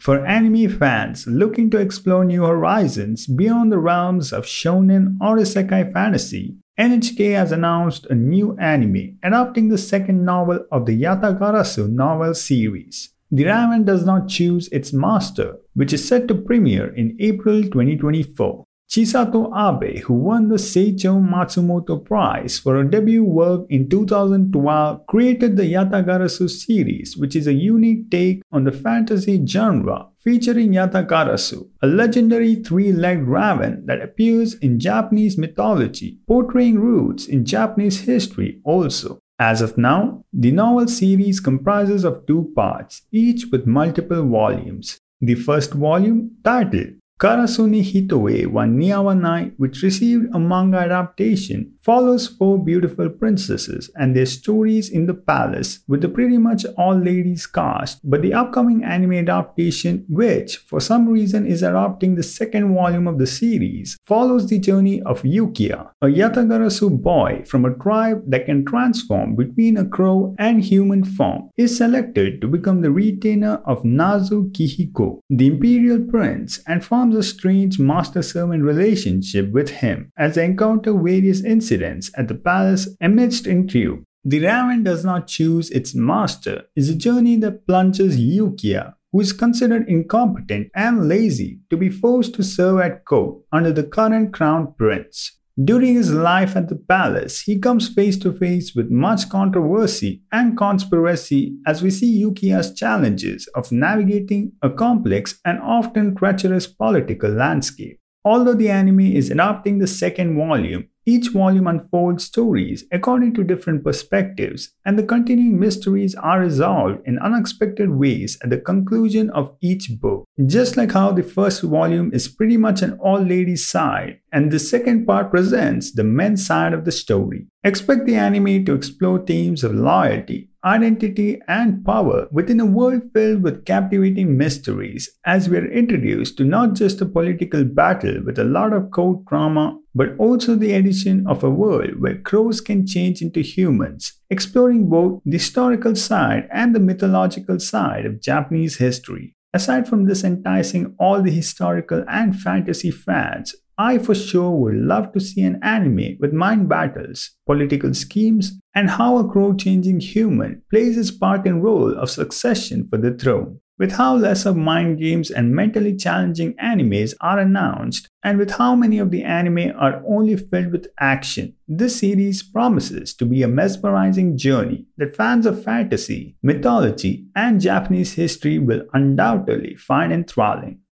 For anime fans looking to explore new horizons beyond the realms of shonen or isekai fantasy, NHK has announced a new anime adapting the second novel of the Yatagarasu novel series. The Raven Does Not Choose Its Master, which is set to premiere in April 2024. Chisato Abe, who won the Seicho Matsumoto Prize for her debut work in 2012, created the Yatagarasu series, which is a unique take on the fantasy genre featuring Yatagarasu, a legendary three-legged raven that appears in Japanese mythology, portraying roots in Japanese history also. As of now, the novel series comprises of two parts, each with multiple volumes. The first volume, titled Karasuni Hitoe wa Niawa Nai, which received a manga adaptation, follows four beautiful princesses and their stories in the palace with a pretty much all ladies cast. But the upcoming anime adaptation, which for some reason is adapting the second volume of the series, follows the journey of Yukiya, a Yatagarasu boy from a tribe that can transform between a crow and human form, is selected to become the retainer of Nazukihiko, the imperial prince, and forms forms a strange master servant relationship with him as they encounter various incidents at the palace amidst intrigue. The raven does not choose its master is a journey that plunges Yukiya, who is considered incompetent and lazy, to be forced to serve at court under the current crown prince. During his life at the palace, he comes face to face with much controversy and conspiracy as we see Yukiya's challenges of navigating a complex and often treacherous political landscape. Although the anime is adapting the second volume, each volume unfolds stories according to different perspectives, and the continuing mysteries are resolved in unexpected ways at the conclusion of each book. Just like how the first volume is pretty much an all ladies side, and the second part presents the men's side of the story. Expect the anime to explore themes of loyalty, identity, and power within a world filled with captivating mysteries as we are introduced to not just a political battle with a lot of court drama, but also the addition of a world where crows can change into humans, exploring both the historical side and the mythological side of Japanese history. Aside from this enticing all the historical and fantasy fans, I for sure would love to see an anime with mind battles, political schemes, and how a crow changing human plays its part in role of succession for the throne. With how less of mind games and mentally challenging animes are announced, and with how many of the anime are only filled with action, this series promises to be a mesmerizing journey that fans of fantasy, mythology, and Japanese history will undoubtedly find enthralling.